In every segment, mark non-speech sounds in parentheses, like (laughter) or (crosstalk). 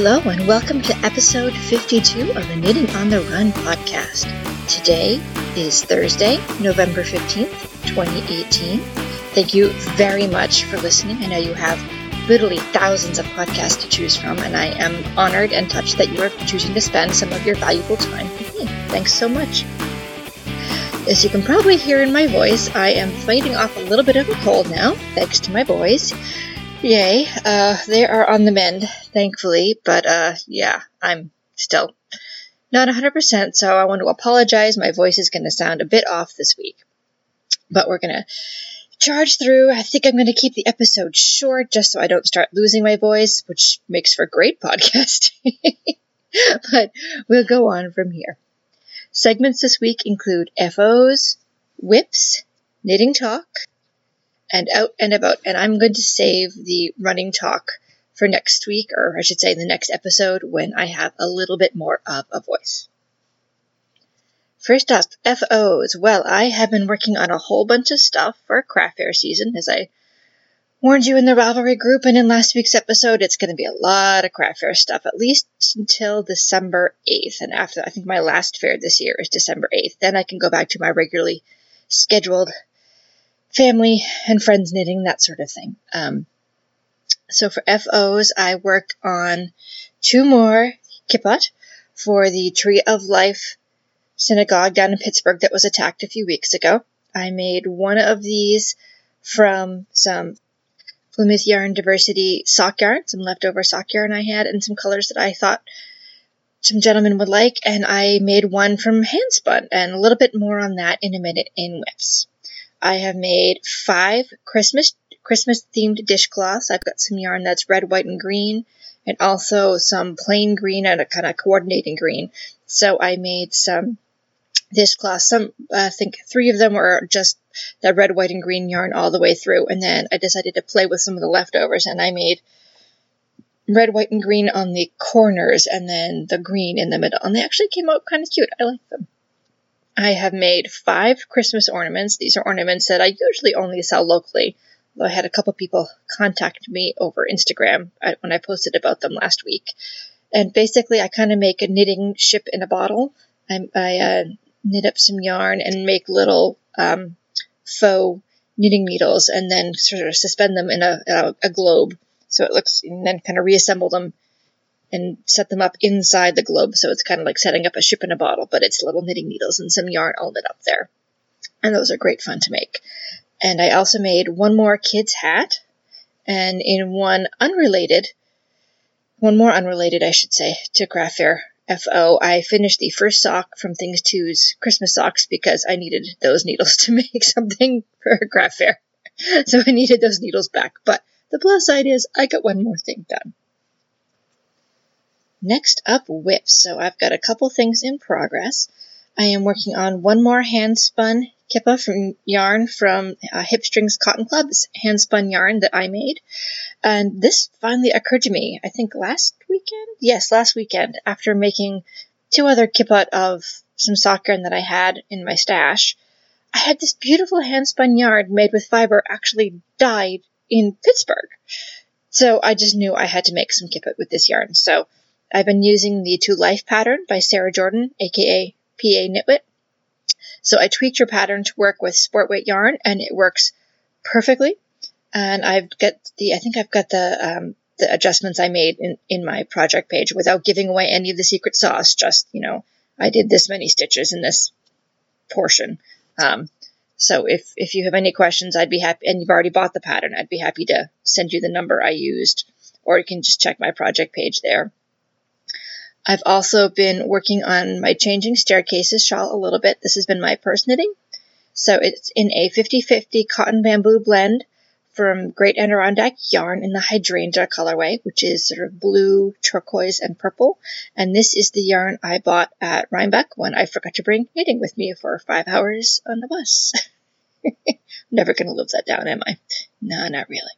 Hello, and welcome to episode 52 of the Knitting on the Run podcast. Today is Thursday, November 15th, 2018. Thank you very much for listening. I know you have literally thousands of podcasts to choose from, and I am honored and touched that you are choosing to spend some of your valuable time with me. Thanks so much. As you can probably hear in my voice, I am fighting off a little bit of a cold now, thanks to my boys. Yay, uh, they are on the mend, thankfully, but, uh, yeah, I'm still not 100%, so I want to apologize. My voice is going to sound a bit off this week, but we're going to charge through. I think I'm going to keep the episode short just so I don't start losing my voice, which makes for great (laughs) podcasting. but we'll go on from here. Segments this week include FOs, whips, knitting talk, and out and about. And I'm going to save the running talk for next week, or I should say the next episode, when I have a little bit more of a voice. First up, FOs. Well, I have been working on a whole bunch of stuff for craft fair season, as I warned you in the Ravelry group and in last week's episode. It's going to be a lot of craft fair stuff, at least until December 8th. And after, I think my last fair this year is December 8th. Then I can go back to my regularly scheduled family and friends knitting, that sort of thing. Um, so for FOs, I work on two more kippot for the Tree of Life synagogue down in Pittsburgh that was attacked a few weeks ago. I made one of these from some Plymouth Yarn Diversity sock yarn, some leftover sock yarn I had, and some colors that I thought some gentlemen would like. And I made one from handspun, and a little bit more on that in a minute in whips. I have made five Christmas Christmas themed dishcloths. I've got some yarn that's red, white, and green, and also some plain green and a kind of coordinating green. So I made some dishcloths. Some I think three of them were just the red, white, and green yarn all the way through, and then I decided to play with some of the leftovers, and I made red, white, and green on the corners, and then the green in the middle, and they actually came out kind of cute. I like them. I have made five Christmas ornaments. These are ornaments that I usually only sell locally. Though I had a couple people contact me over Instagram uh, when I posted about them last week. And basically, I kind of make a knitting ship in a bottle. I, I uh, knit up some yarn and make little um, faux knitting needles, and then sort of suspend them in a, a, a globe so it looks, and then kind of reassemble them and set them up inside the globe. So it's kind of like setting up a ship in a bottle, but it's little knitting needles and some yarn all knit up there. And those are great fun to make. And I also made one more kid's hat. And in one unrelated, one more unrelated, I should say, to craft fair FO, I finished the first sock from Things Two's Christmas socks because I needed those needles to (laughs) make something for craft fair. (laughs) So I needed those needles back. But the plus side is I got one more thing done. Next up, whips. So I've got a couple things in progress. I am working on one more hand spun kippa from yarn from uh, Hipstrings Cotton Club's hand spun yarn that I made. And this finally occurred to me, I think last weekend? Yes, last weekend, after making two other kippot of some sock yarn that I had in my stash. I had this beautiful hand spun yarn made with fiber actually dyed in Pittsburgh. So I just knew I had to make some kippot with this yarn. So I've been using the To Life pattern by Sarah Jordan, aka PA Knitwit. So I tweaked your pattern to work with sport weight yarn, and it works perfectly. And I've got the, I think I've got the um, the adjustments I made in in my project page without giving away any of the secret sauce. Just you know, I did this many stitches in this portion. Um, so if if you have any questions, I'd be happy, and you've already bought the pattern, I'd be happy to send you the number I used, or you can just check my project page there. I've also been working on my changing staircases shawl a little bit. This has been my purse knitting. So it's in a 50-50 cotton bamboo blend from Great Adirondack Yarn in the hydrangea colorway, which is sort of blue, turquoise, and purple. And this is the yarn I bought at Rhinebeck when I forgot to bring knitting with me for five hours on the bus. (laughs) Never gonna live that down, am I? No, not really.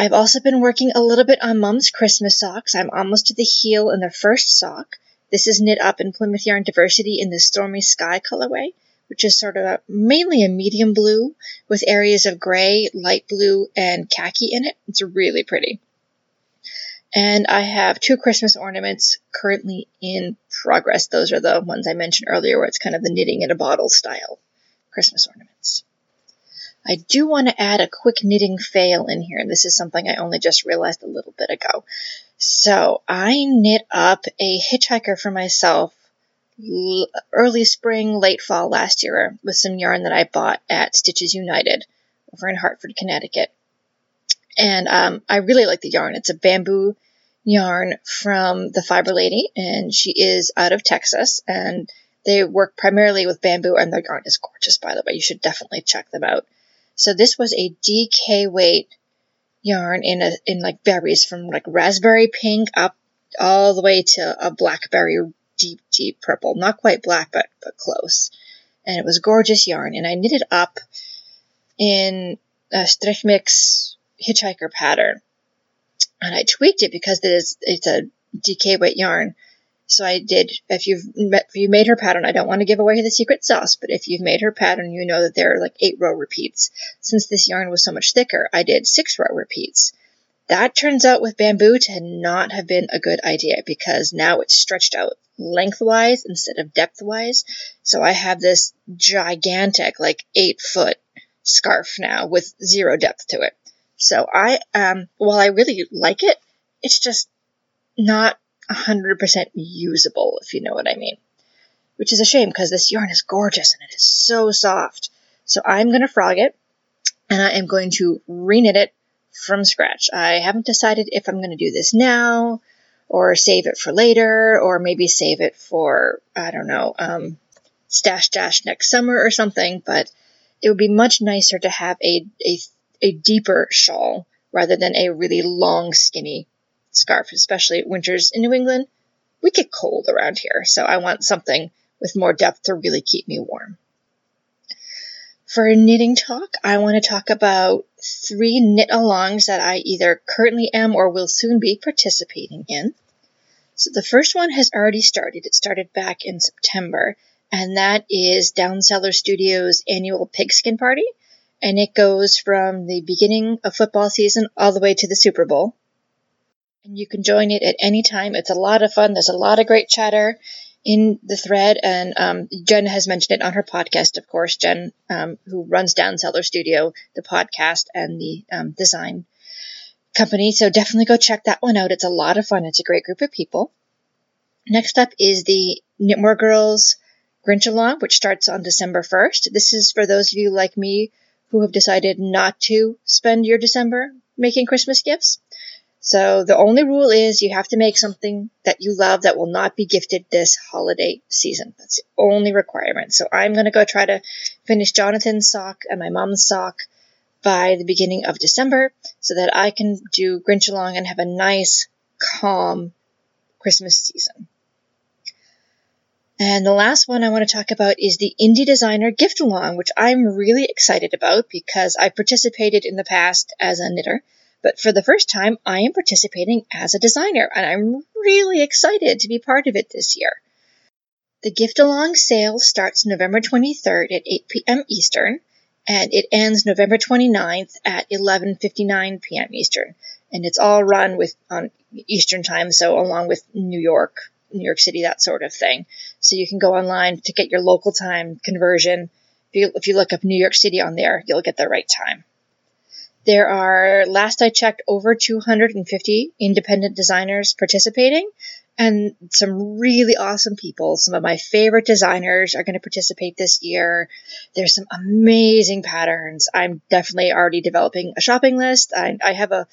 I've also been working a little bit on Mom's Christmas socks. I'm almost to the heel in the first sock. This is knit up in Plymouth Yarn Diversity in the Stormy Sky colorway, which is sort of a, mainly a medium blue with areas of gray, light blue, and khaki in it. It's really pretty. And I have two Christmas ornaments currently in progress. Those are the ones I mentioned earlier where it's kind of the knitting in a bottle style Christmas ornaments. I do want to add a quick knitting fail in here. This is something I only just realized a little bit ago. So I knit up a hitchhiker for myself early spring, late fall last year with some yarn that I bought at Stitches United over in Hartford, Connecticut. And um, I really like the yarn. It's a bamboo yarn from the Fiber Lady, and she is out of Texas. And they work primarily with bamboo, and their yarn is gorgeous, by the way. You should definitely check them out. So this was a DK weight yarn in a in like berries from like raspberry pink up all the way to a blackberry deep deep purple. Not quite black, but but close. And it was gorgeous yarn, and I knitted up in a Strickmich hitchhiker pattern. And I tweaked it because it is, it's a DK weight yarn. So I did, if you've, if you made her pattern, I don't want to give away the secret sauce, but if you've made her pattern, you know that there are like eight row repeats. Since this yarn was so much thicker, I did six row repeats. That turns out with bamboo to not have been a good idea because now it's stretched out lengthwise instead of depthwise. So I have this gigantic, like eight foot scarf now with zero depth to it. So I, um, while I really like it, it's just not 100% usable, if you know what I mean. Which is a shame because this yarn is gorgeous and it is so soft. So I'm going to frog it and I am going to reknit it from scratch. I haven't decided if I'm going to do this now or save it for later or maybe save it for, I don't know, um, stash dash next summer or something, but it would be much nicer to have a, a, a deeper shawl rather than a really long, skinny scarf, especially winters in New England. We get cold around here, so I want something with more depth to really keep me warm. For a knitting talk, I want to talk about three knit alongs that I either currently am or will soon be participating in. So the first one has already started. It started back in September, and that is Down Cellar Studios' annual pigskin party. And it goes from the beginning of football season all the way to the Super Bowl. And you can join it at any time. It's a lot of fun. There's a lot of great chatter in the thread. And um, Jen has mentioned it on her podcast, of course. Jen, um, who runs Down Downseller Studio, the podcast and the um, design company. So definitely go check that one out. It's a lot of fun. It's a great group of people. Next up is the Knitmore Girls Grinch Along, which starts on December 1st. This is for those of you like me who have decided not to spend your December making Christmas gifts. So the only rule is you have to make something that you love that will not be gifted this holiday season. That's the only requirement. So I'm going to go try to finish Jonathan's sock and my mom's sock by the beginning of December so that I can do Grinch Along and have a nice, calm Christmas season. And the last one I want to talk about is the Indie Designer Gift Along, which I'm really excited about because I participated in the past as a knitter, but for the first time I am participating as a designer, and I'm really excited to be part of it this year. The Gift Along sale starts November 23rd at 8 p.m. Eastern, and it ends November 29th at 11:59 p.m. Eastern, and it's all run with on Eastern time, so along with New York New York City, that sort of thing. So you can go online to get your local time conversion. If you, if you look up New York City on there, you'll get the right time. There are, last I checked, over 250 independent designers participating and some really awesome people. Some of my favorite designers are going to participate this year. There's some amazing patterns. I'm definitely already developing a shopping list. I, I have a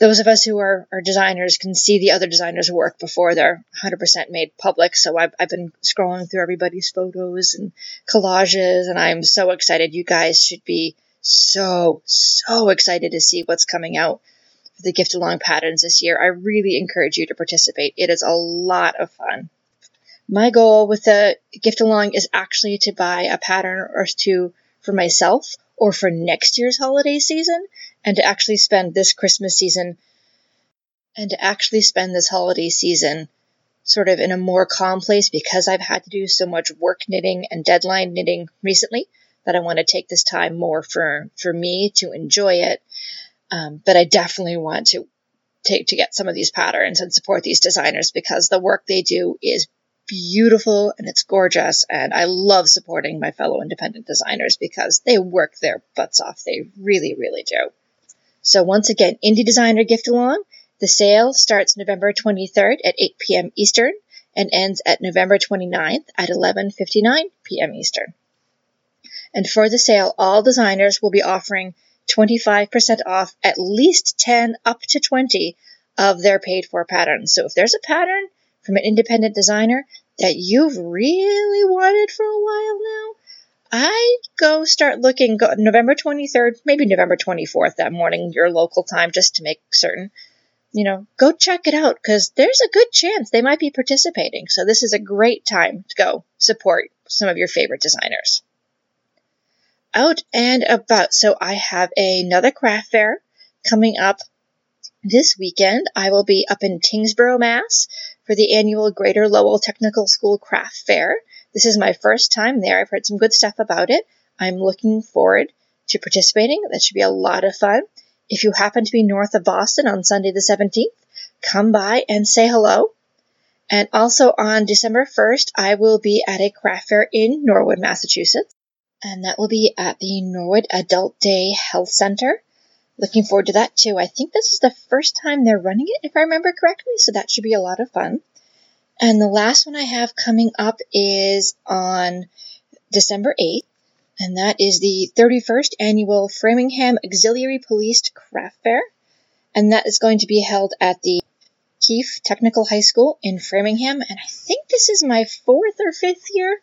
those of us who are, are designers can see the other designers' work before they're 100% made public. So I've, I've been scrolling through everybody's photos and collages, and I'm so excited. You guys should be so, so excited to see what's coming out for the gift along patterns this year. I really encourage you to participate. It is a lot of fun. My goal with the gift along is actually to buy a pattern or two for myself or for next year's holiday season and to actually spend this Christmas season and to actually spend this holiday season sort of in a more calm place because I've had to do so much work knitting and deadline knitting recently that I want to take this time more for, for me to enjoy it. Um, but I definitely want to take to get some of these patterns and support these designers because the work they do is beautiful and it's gorgeous. And I love supporting my fellow independent designers because they work their butts off. They really, really do. So once again, Indie Designer Gift Along. The sale starts November 23rd at 8 p.m. Eastern and ends at November 29th at 11:59 p.m. Eastern. And for the sale, all designers will be offering 25% off at least 10 up to 20 of their paid for patterns. So if there's a pattern from an independent designer that you've really wanted for a while now, I go start looking go, November 23rd, maybe November 24th that morning, your local time, just to make certain. You know, go check it out because there's a good chance they might be participating. So this is a great time to go support some of your favorite designers out and about. So I have another craft fair coming up this weekend. I will be up in Tyngsboro, Mass for the annual Greater Lowell Technical School Craft Fair. This is my first time there. I've heard some good stuff about it. I'm looking forward to participating. That should be a lot of fun. If you happen to be north of Boston on Sunday the 17th, come by and say hello. And also on December 1st, I will be at a craft fair in Norwood, Massachusetts and that will be at the Norwood Adult Day Health Center. Looking forward to that too. I think this is the first time they're running it, if I remember correctly, so that should be a lot of fun. And the last one I have coming up is on December 8th, and that is the 31st annual Framingham Auxiliary Police Craft Fair, and that is going to be held at the Keefe Technical High School in Framingham, and I think this is my fourth or fifth year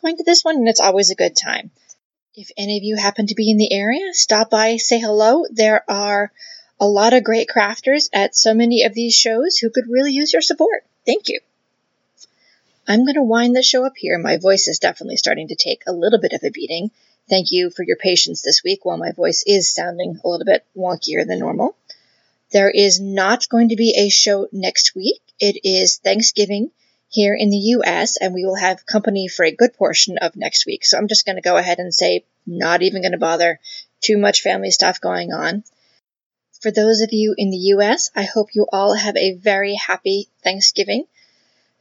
going to this one, and it's always a good time. If any of you happen to be in the area, stop by, say hello. There are a lot of great crafters at so many of these shows who could really use your support. Thank you. I'm going to wind the show up here. My voice is definitely starting to take a little bit of a beating. Thank you for your patience this week while my voice is sounding a little bit wonkier than normal. There is not going to be a show next week. It is Thanksgiving here in the US, and we will have company for a good portion of next week. So I'm just going to go ahead and say, not even going to bother. Too much family stuff going on. For those of you in the US, I hope you all have a very happy Thanksgiving.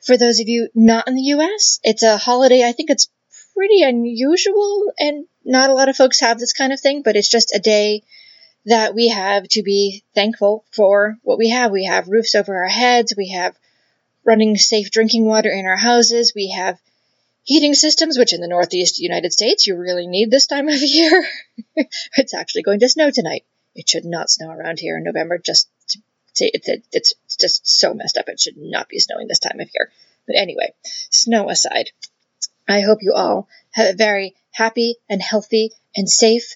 For those of you not in the US, it's a holiday. I think it's pretty unusual, and not a lot of folks have this kind of thing, but it's just a day that we have to be thankful for what we have. We have roofs over our heads, we have running safe drinking water in our houses. We have heating systems, which in the Northeast United States you really need this time of (laughs) year. it's actually going to snow tonight. It should not snow around here in November. Just to, to, it, it's just so messed up. It should not be snowing this time of year. But anyway, snow aside, I hope you all have a very happy and healthy and safe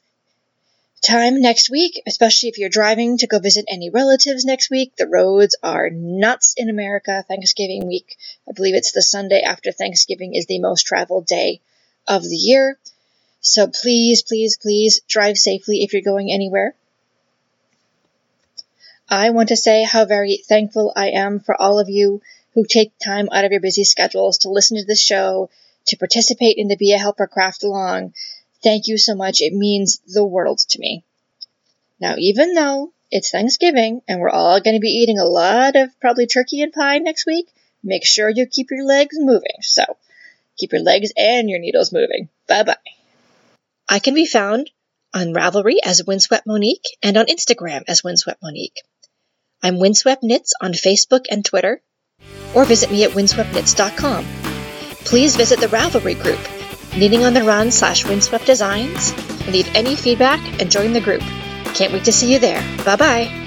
time next week, especially if you're driving to go visit any relatives next week. The roads are nuts in America. Thanksgiving week, I believe it's the Sunday after Thanksgiving, is the most traveled day of the year. So please, please, please drive safely if you're going anywhere. I want to say how very thankful I am for all of you who take time out of your busy schedules to listen to this show, to participate in the Be a Helper Craft Along, Thank you so much. It means the world to me. Now, even though it's Thanksgiving and we're all going to be eating a lot of probably turkey and pie next week, make sure you keep your legs moving. So, keep your legs and your needles moving. Bye bye. I can be found on Ravelry as Windswept Monique and on Instagram as Windswept Monique. I'm Windswept Knits on Facebook and Twitter, or visit me at windsweptknits.com. Please visit the Ravelry group Knitting on the Run slash Windswept Designs. Leave any feedback and join the group. Can't wait to see you there. Bye bye.